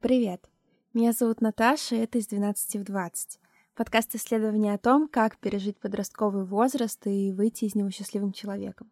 Привет! Меня зовут Наташа, и это из 12 в 20. Подкаст исследования о том, как пережить подростковый возраст и выйти из него счастливым человеком.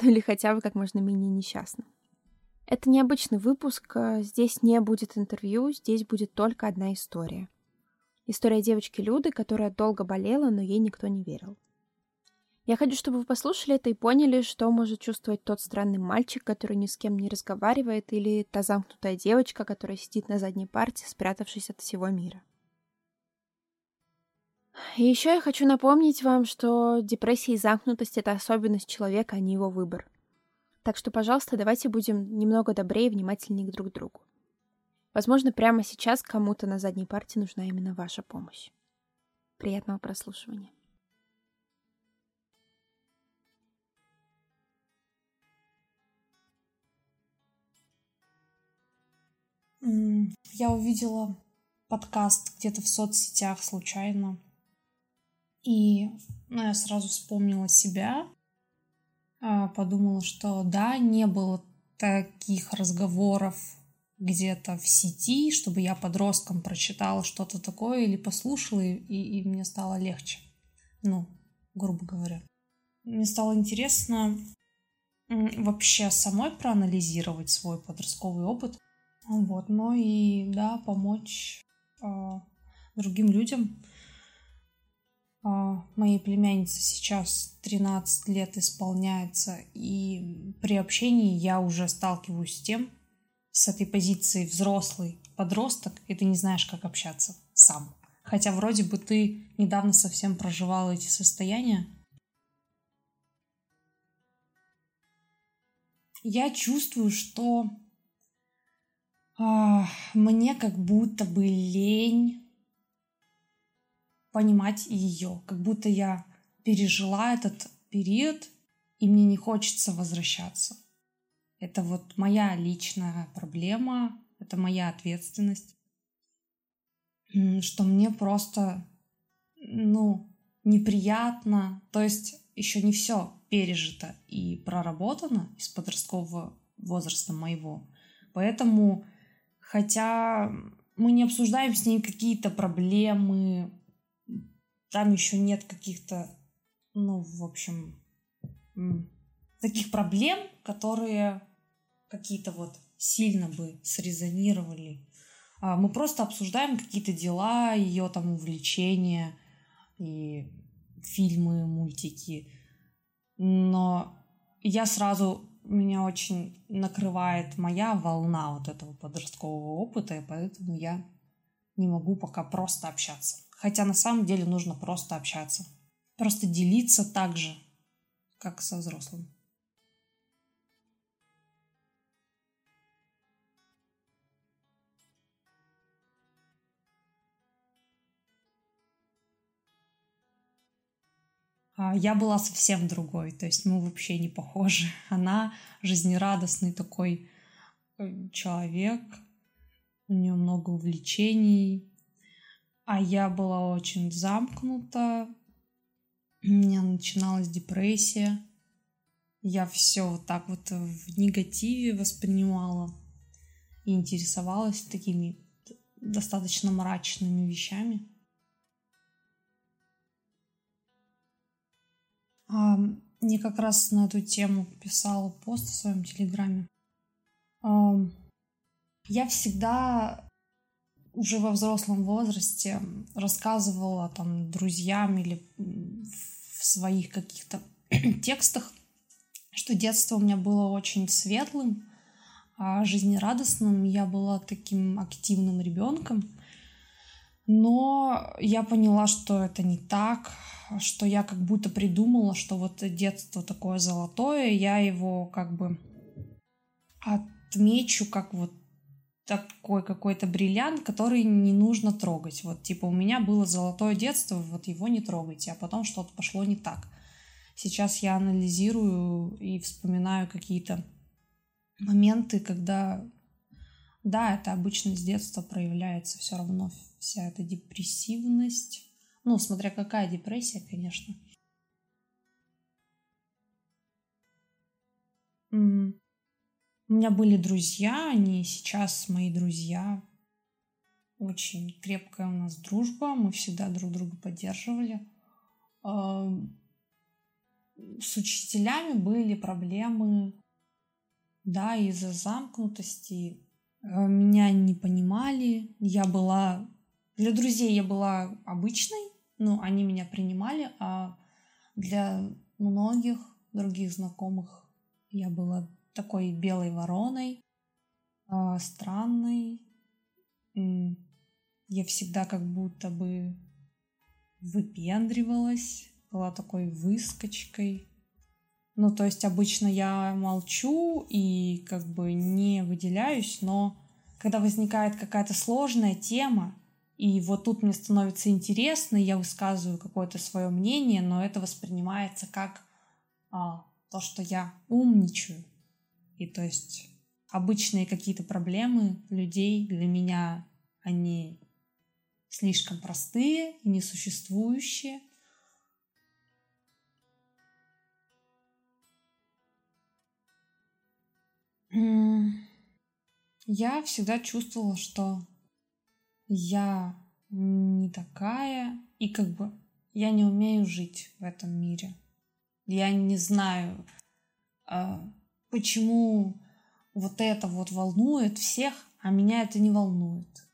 Ну или хотя бы как можно менее несчастным. Это необычный выпуск, а здесь не будет интервью, здесь будет только одна история. История девочки Люды, которая долго болела, но ей никто не верил. Я хочу, чтобы вы послушали это и поняли, что может чувствовать тот странный мальчик, который ни с кем не разговаривает, или та замкнутая девочка, которая сидит на задней парте, спрятавшись от всего мира. И еще я хочу напомнить вам, что депрессия и замкнутость — это особенность человека, а не его выбор. Так что, пожалуйста, давайте будем немного добрее и внимательнее друг к другу. Возможно, прямо сейчас кому-то на задней парте нужна именно ваша помощь. Приятного прослушивания. Я увидела подкаст где-то в соцсетях случайно. И ну, я сразу вспомнила себя. А, подумала, что да, не было таких разговоров где-то в сети, чтобы я подростком прочитала что-то такое или послушала, и, и мне стало легче. Ну, грубо говоря. Мне стало интересно вообще самой проанализировать свой подростковый опыт вот, ну и да, помочь э, другим людям. Э, моей племяннице сейчас 13 лет исполняется, и при общении я уже сталкиваюсь с тем, с этой позиции взрослый подросток, и ты не знаешь, как общаться сам. Хотя вроде бы ты недавно совсем проживал эти состояния. Я чувствую, что мне как будто бы лень понимать ее, как будто я пережила этот период, и мне не хочется возвращаться. Это вот моя личная проблема, это моя ответственность, что мне просто, ну, неприятно, то есть еще не все пережито и проработано из подросткового возраста моего. Поэтому Хотя мы не обсуждаем с ней какие-то проблемы, там еще нет каких-то, ну, в общем, таких проблем, которые какие-то вот сильно бы срезонировали. А мы просто обсуждаем какие-то дела, ее там увлечения и фильмы, мультики. Но я сразу меня очень накрывает моя волна вот этого подросткового опыта, и поэтому я не могу пока просто общаться. Хотя на самом деле нужно просто общаться. Просто делиться так же, как со взрослым. Я была совсем другой, то есть мы вообще не похожи. Она жизнерадостный такой э, человек, у нее много увлечений, а я была очень замкнута, у меня начиналась депрессия, я все вот так вот в негативе воспринимала и интересовалась такими достаточно мрачными вещами. Мне как раз на эту тему писала пост в своем телеграме. Я всегда уже во взрослом возрасте рассказывала там друзьям или в своих каких-то текстах, что детство у меня было очень светлым, а жизнерадостным. Я была таким активным ребенком. Но я поняла, что это не так, что я как будто придумала, что вот детство такое золотое, я его как бы отмечу как вот такой какой-то бриллиант, который не нужно трогать. Вот типа у меня было золотое детство, вот его не трогайте, а потом что-то пошло не так. Сейчас я анализирую и вспоминаю какие-то моменты, когда да, это обычно с детства проявляется все равно вся эта депрессивность, ну, смотря какая депрессия, конечно. У меня были друзья, они сейчас мои друзья. Очень крепкая у нас дружба, мы всегда друг друга поддерживали. С учителями были проблемы, да, из-за замкнутости. Э, меня не понимали, я была... Для друзей я была обычной, ну, они меня принимали, а для многих других знакомых я была такой белой вороной, э, странной. Я всегда как будто бы выпендривалась, была такой выскочкой. Ну, то есть обычно я молчу и как бы не выделяюсь, но когда возникает какая-то сложная тема, и вот тут мне становится интересно, я высказываю какое-то свое мнение, но это воспринимается как а, то, что я умничаю. И то есть обычные какие-то проблемы людей для меня, они слишком простые и несуществующие. Я всегда чувствовала, что я не такая, и как бы я не умею жить в этом мире. Я не знаю, а, почему вот это вот волнует всех, а меня это не волнует.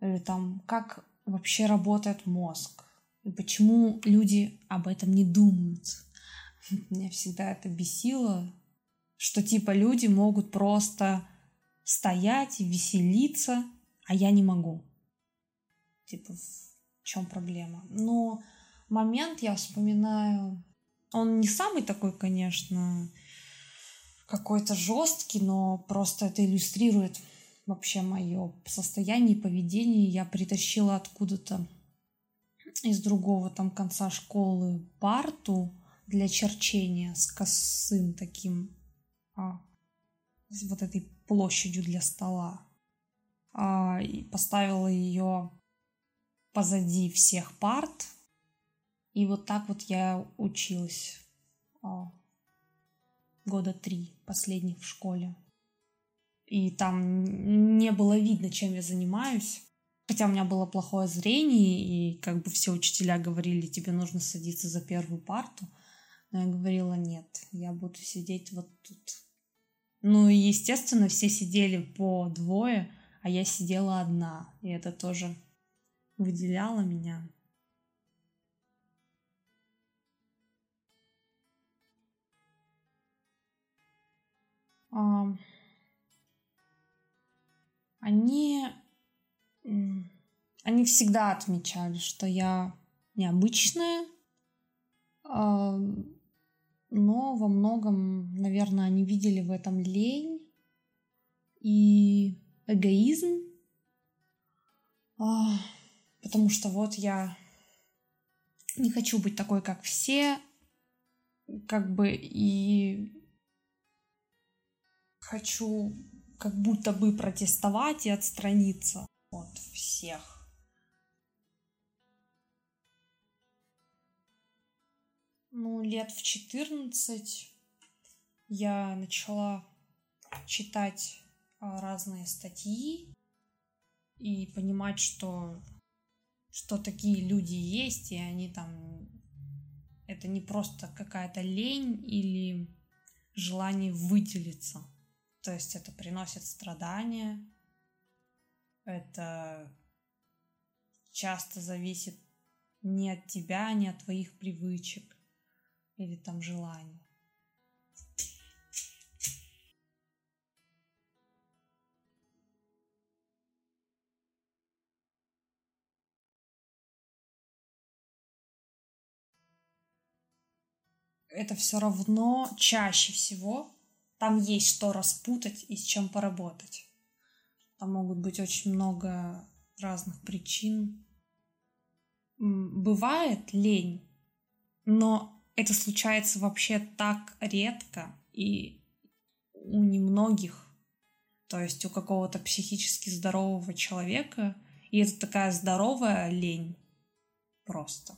Или там, как вообще работает мозг, и почему люди об этом не думают. Меня всегда это бесило, что типа люди могут просто стоять и веселиться, а я не могу. Типа, в чем проблема? Но момент я вспоминаю, он не самый такой, конечно, какой-то жесткий, но просто это иллюстрирует вообще мое состояние и поведение. Я притащила откуда-то из другого там конца школы парту для черчения с косым таким а, с вот этой площадью для стола. А, и поставила ее позади всех парт. И вот так вот я училась а, года три последних в школе. И там не было видно, чем я занимаюсь. Хотя у меня было плохое зрение, и как бы все учителя говорили, тебе нужно садиться за первую парту. Но я говорила, нет, я буду сидеть вот тут. Ну и, естественно, все сидели по двое, а я сидела одна. И это тоже выделяло меня. Они, они всегда отмечали, что я необычная, но во многом, наверное, они видели в этом лень и эгоизм, а, потому что вот я не хочу быть такой, как все, как бы и хочу как будто бы протестовать и отстраниться от всех. Ну, лет в 14 я начала читать а, разные статьи и понимать, что, что такие люди есть, и они там... Это не просто какая-то лень или желание выделиться. То есть это приносит страдания, это часто зависит не от тебя, не от твоих привычек или там желание. Это все равно чаще всего там есть что распутать и с чем поработать. Там могут быть очень много разных причин. Бывает лень, но это случается вообще так редко и у немногих. То есть у какого-то психически здорового человека, и это такая здоровая лень просто.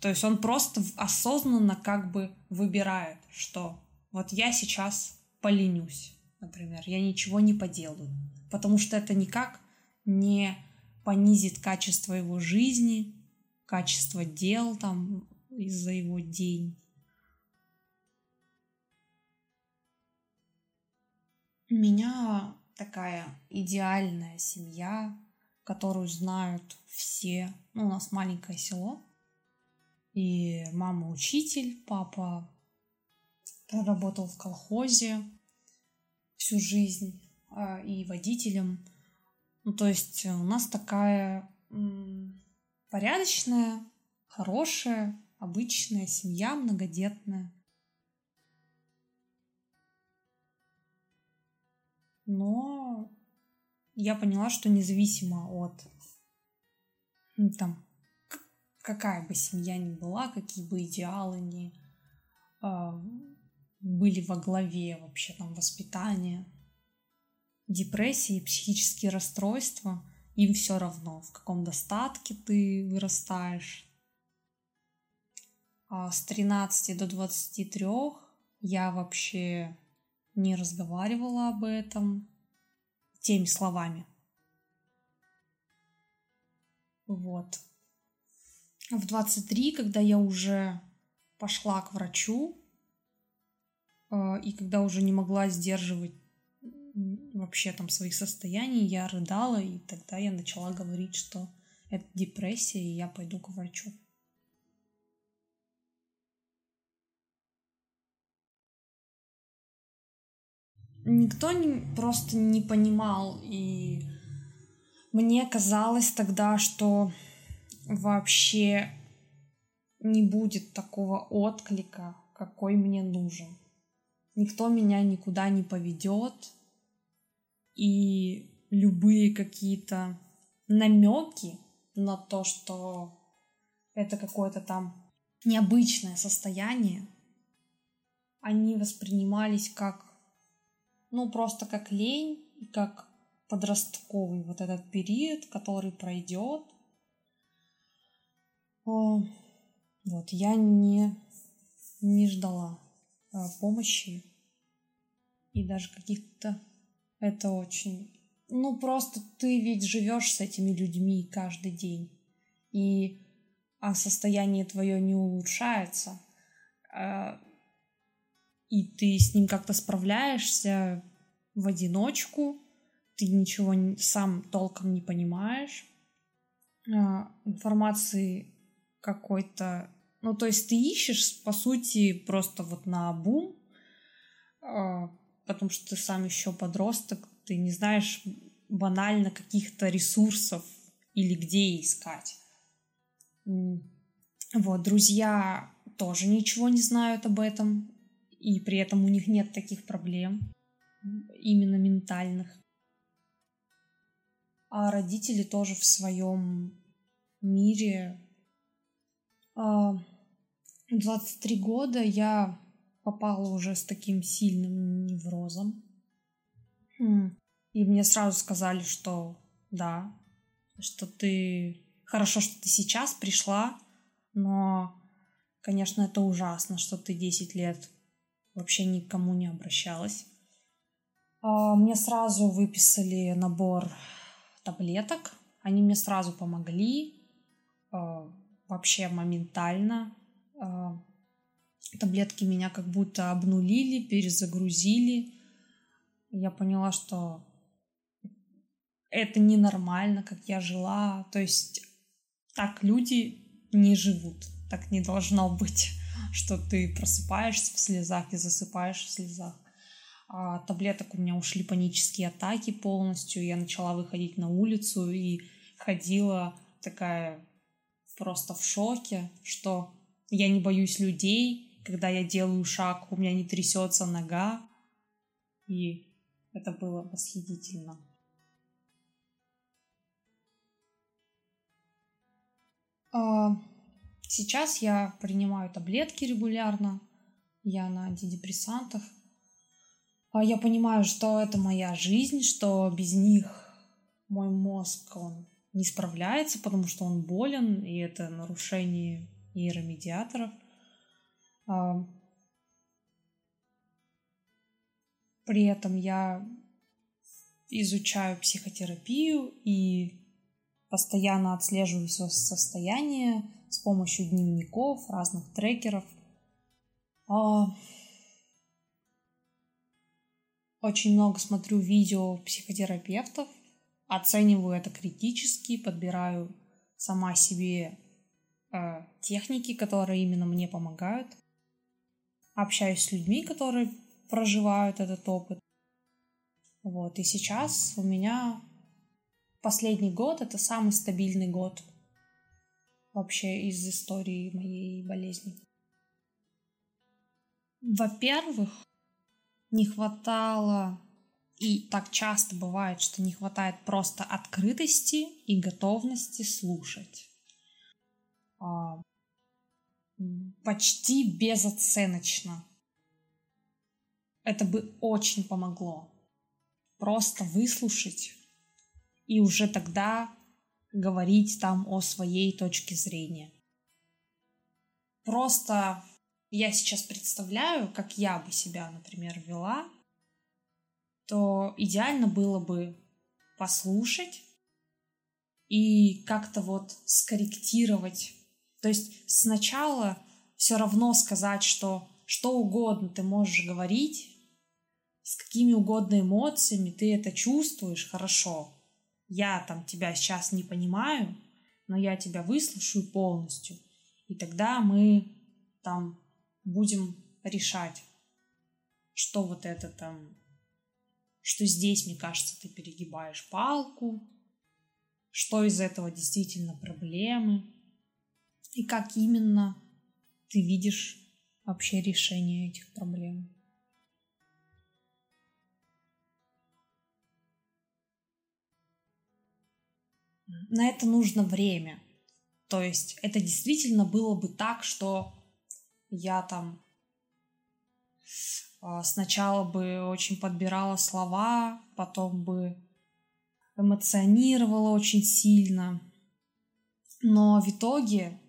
То есть он просто осознанно как бы выбирает, что вот я сейчас поленюсь, например, я ничего не поделаю, потому что это никак не понизит качество его жизни, качество дел там из-за его день. У меня такая идеальная семья, которую знают все. Ну, у нас маленькое село. И мама учитель, папа проработал в колхозе всю жизнь а, и водителем. Ну, то есть у нас такая порядочная, хорошая, обычная семья, многодетная. Но я поняла, что независимо от там какая бы семья ни была, какие бы идеалы ни э, были во главе вообще там воспитания, депрессии, психические расстройства, им все равно, в каком достатке ты вырастаешь. А с 13 до 23 я вообще не разговаривала об этом теми словами. Вот. В 23, когда я уже пошла к врачу, э, и когда уже не могла сдерживать вообще там своих состояний, я рыдала, и тогда я начала говорить, что это депрессия, и я пойду к врачу. Никто не, просто не понимал, и мне казалось тогда, что вообще не будет такого отклика, какой мне нужен. Никто меня никуда не поведет, и любые какие-то намеки на то, что это какое-то там необычное состояние, они воспринимались как, ну, просто как лень и как подростковый вот этот период, который пройдет. Вот, я не, не ждала а, помощи и даже каких-то это очень... Ну, просто ты ведь живешь с этими людьми каждый день. И а состояние твое не улучшается. А, и ты с ним как-то справляешься в одиночку. Ты ничего сам толком не понимаешь. А, информации какой-то... Ну, то есть ты ищешь, по сути, просто вот на бум потому что ты сам еще подросток, ты не знаешь банально каких-то ресурсов или где искать. Вот, друзья тоже ничего не знают об этом, и при этом у них нет таких проблем, именно ментальных. А родители тоже в своем мире. 23 а, года я попала уже с таким сильным неврозом. И мне сразу сказали, что да, что ты... Хорошо, что ты сейчас пришла, но, конечно, это ужасно, что ты 10 лет вообще никому не обращалась. А, мне сразу выписали набор таблеток. Они мне сразу помогли. А, вообще моментально. А, таблетки меня как будто обнулили, перезагрузили. Я поняла, что это ненормально, как я жила. То есть так люди не живут. Так не должно быть, что ты просыпаешься в слезах и засыпаешь в слезах. А таблеток у меня ушли панические атаки полностью. Я начала выходить на улицу и ходила такая просто в шоке, что я не боюсь людей, когда я делаю шаг, у меня не трясется нога. И это было восхитительно. А, сейчас я принимаю таблетки регулярно. Я на антидепрессантах. А я понимаю, что это моя жизнь, что без них мой мозг, он не справляется, потому что он болен, и это нарушение нейромедиаторов. При этом я изучаю психотерапию и постоянно отслеживаю свое состояние с помощью дневников, разных трекеров. А, очень много смотрю видео психотерапевтов, оцениваю это критически, подбираю сама себе э, техники, которые именно мне помогают. Общаюсь с людьми, которые проживают этот опыт. Вот, и сейчас у меня последний год — это самый стабильный год вообще из истории моей болезни. Во-первых, не хватало, и так часто бывает, что не хватает просто открытости и готовности слушать. А, почти безоценочно. Это бы очень помогло. Просто выслушать и уже тогда говорить там о своей точке зрения. Просто я сейчас представляю, как я бы себя, например, вела, то идеально было бы послушать и как-то вот скорректировать. То есть сначала все равно сказать, что что угодно ты можешь говорить, с какими угодно эмоциями ты это чувствуешь, хорошо. Я там тебя сейчас не понимаю, но я тебя выслушаю полностью. И тогда мы там будем решать, что вот это там, что здесь, мне кажется, ты перегибаешь палку, что из этого действительно проблемы, и как именно ты видишь вообще решение этих проблем. На это нужно время. То есть это действительно было бы так, что я там а, сначала бы очень подбирала слова, потом бы эмоционировала очень сильно. Но в итоге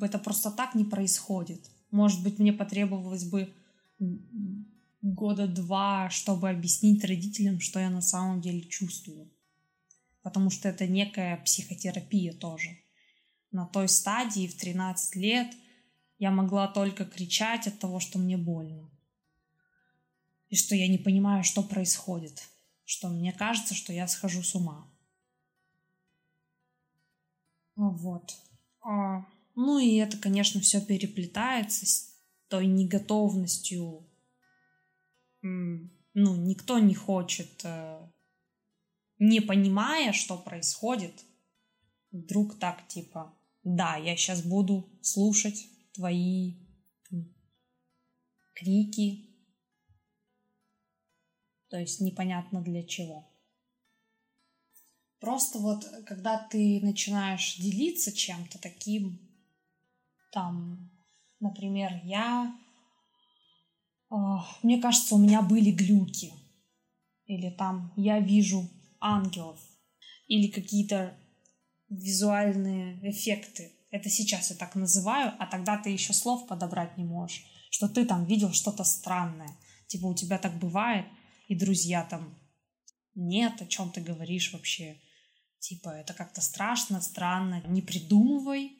это просто так не происходит. Может быть, мне потребовалось бы года два, чтобы объяснить родителям, что я на самом деле чувствую. Потому что это некая психотерапия тоже. На той стадии в 13 лет я могла только кричать от того, что мне больно. И что я не понимаю, что происходит. Что мне кажется, что я схожу с ума. Вот. А, ну и это, конечно, все переплетается с той неготовностью. Ну, никто не хочет, э, не понимая, что происходит, вдруг так типа, да, я сейчас буду слушать твои крики, то есть непонятно для чего. Просто вот, когда ты начинаешь делиться чем-то таким, там, например, я, э, мне кажется, у меня были глюки, или там я вижу ангелов, или какие-то визуальные эффекты это сейчас я так называю, а тогда ты еще слов подобрать не можешь, что ты там видел что-то странное. Типа у тебя так бывает, и друзья там, нет, о чем ты говоришь вообще. Типа это как-то страшно, странно, не придумывай.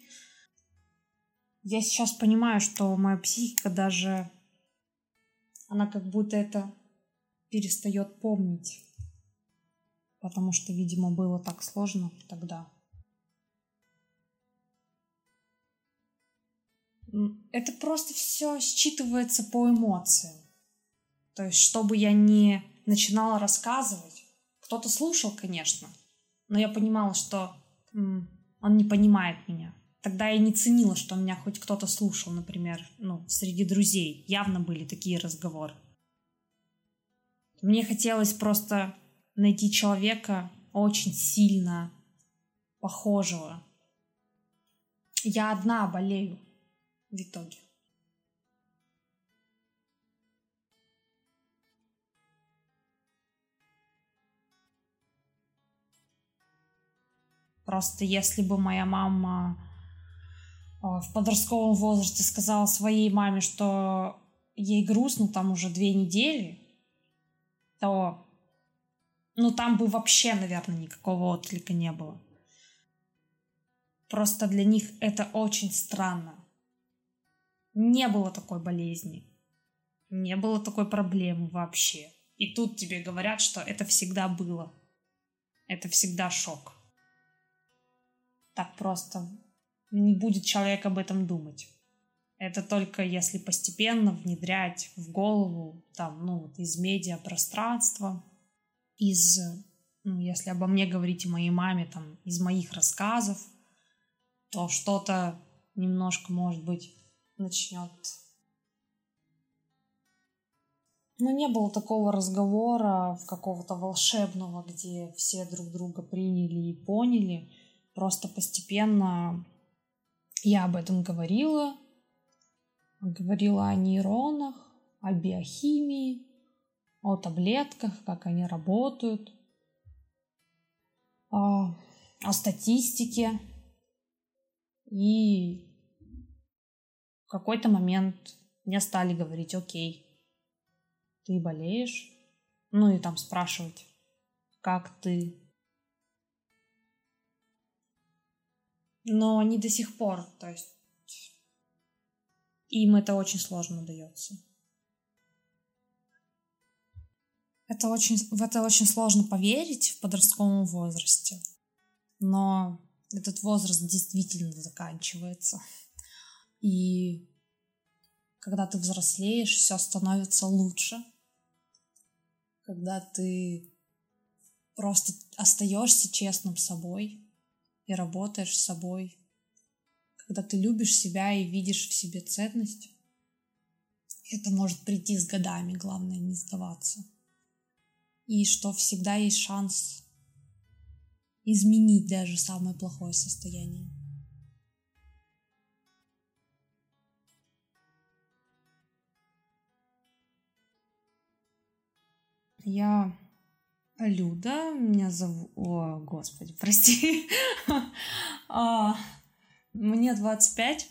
Я сейчас понимаю, что моя психика даже, она как будто это перестает помнить. Потому что, видимо, было так сложно тогда. это просто все считывается по эмоциям. То есть, чтобы я не начинала рассказывать, кто-то слушал, конечно, но я понимала, что он не понимает меня. Тогда я не ценила, что меня хоть кто-то слушал, например, ну, среди друзей. Явно были такие разговоры. Мне хотелось просто найти человека очень сильно похожего. Я одна болею в итоге. Просто если бы моя мама э, в подростковом возрасте сказала своей маме, что ей грустно там уже две недели, то ну там бы вообще, наверное, никакого отклика не было. Просто для них это очень странно. Не было такой болезни. Не было такой проблемы вообще. И тут тебе говорят, что это всегда было. Это всегда шок. Так просто не будет человек об этом думать. Это только если постепенно внедрять в голову, там, ну, вот из медиапространства, из, ну, если обо мне говорить и моей маме, там, из моих рассказов, то что-то немножко, может быть, начнет. Но не было такого разговора какого-то волшебного, где все друг друга приняли и поняли. Просто постепенно я об этом говорила, говорила о нейронах, о биохимии, о таблетках, как они работают, о, о статистике. И в какой-то момент мне стали говорить, окей, ты болеешь? Ну и там спрашивать, как ты? Но они до сих пор, то есть им это очень сложно дается. Это очень, в это очень сложно поверить в подростковом возрасте. Но этот возраст действительно заканчивается. И когда ты взрослеешь, все становится лучше. Когда ты просто остаешься честным собой и работаешь с собой. Когда ты любишь себя и видишь в себе ценность. Это может прийти с годами, главное не сдаваться. И что всегда есть шанс изменить даже самое плохое состояние. Я Люда, меня зовут... О, господи, прости. А, мне 25.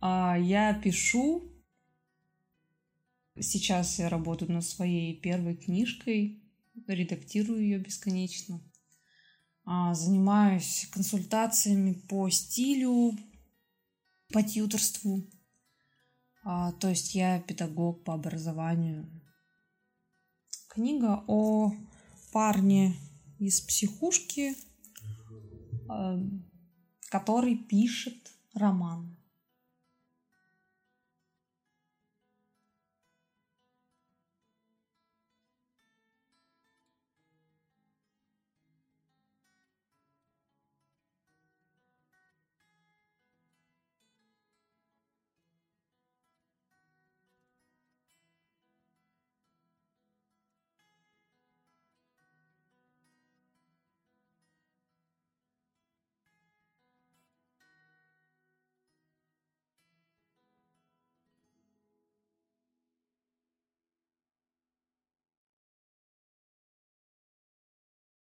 А, я пишу. Сейчас я работаю над своей первой книжкой, редактирую ее бесконечно. А, занимаюсь консультациями по стилю, по тьюторству. То есть я педагог по образованию. Книга о парне из психушки, который пишет роман.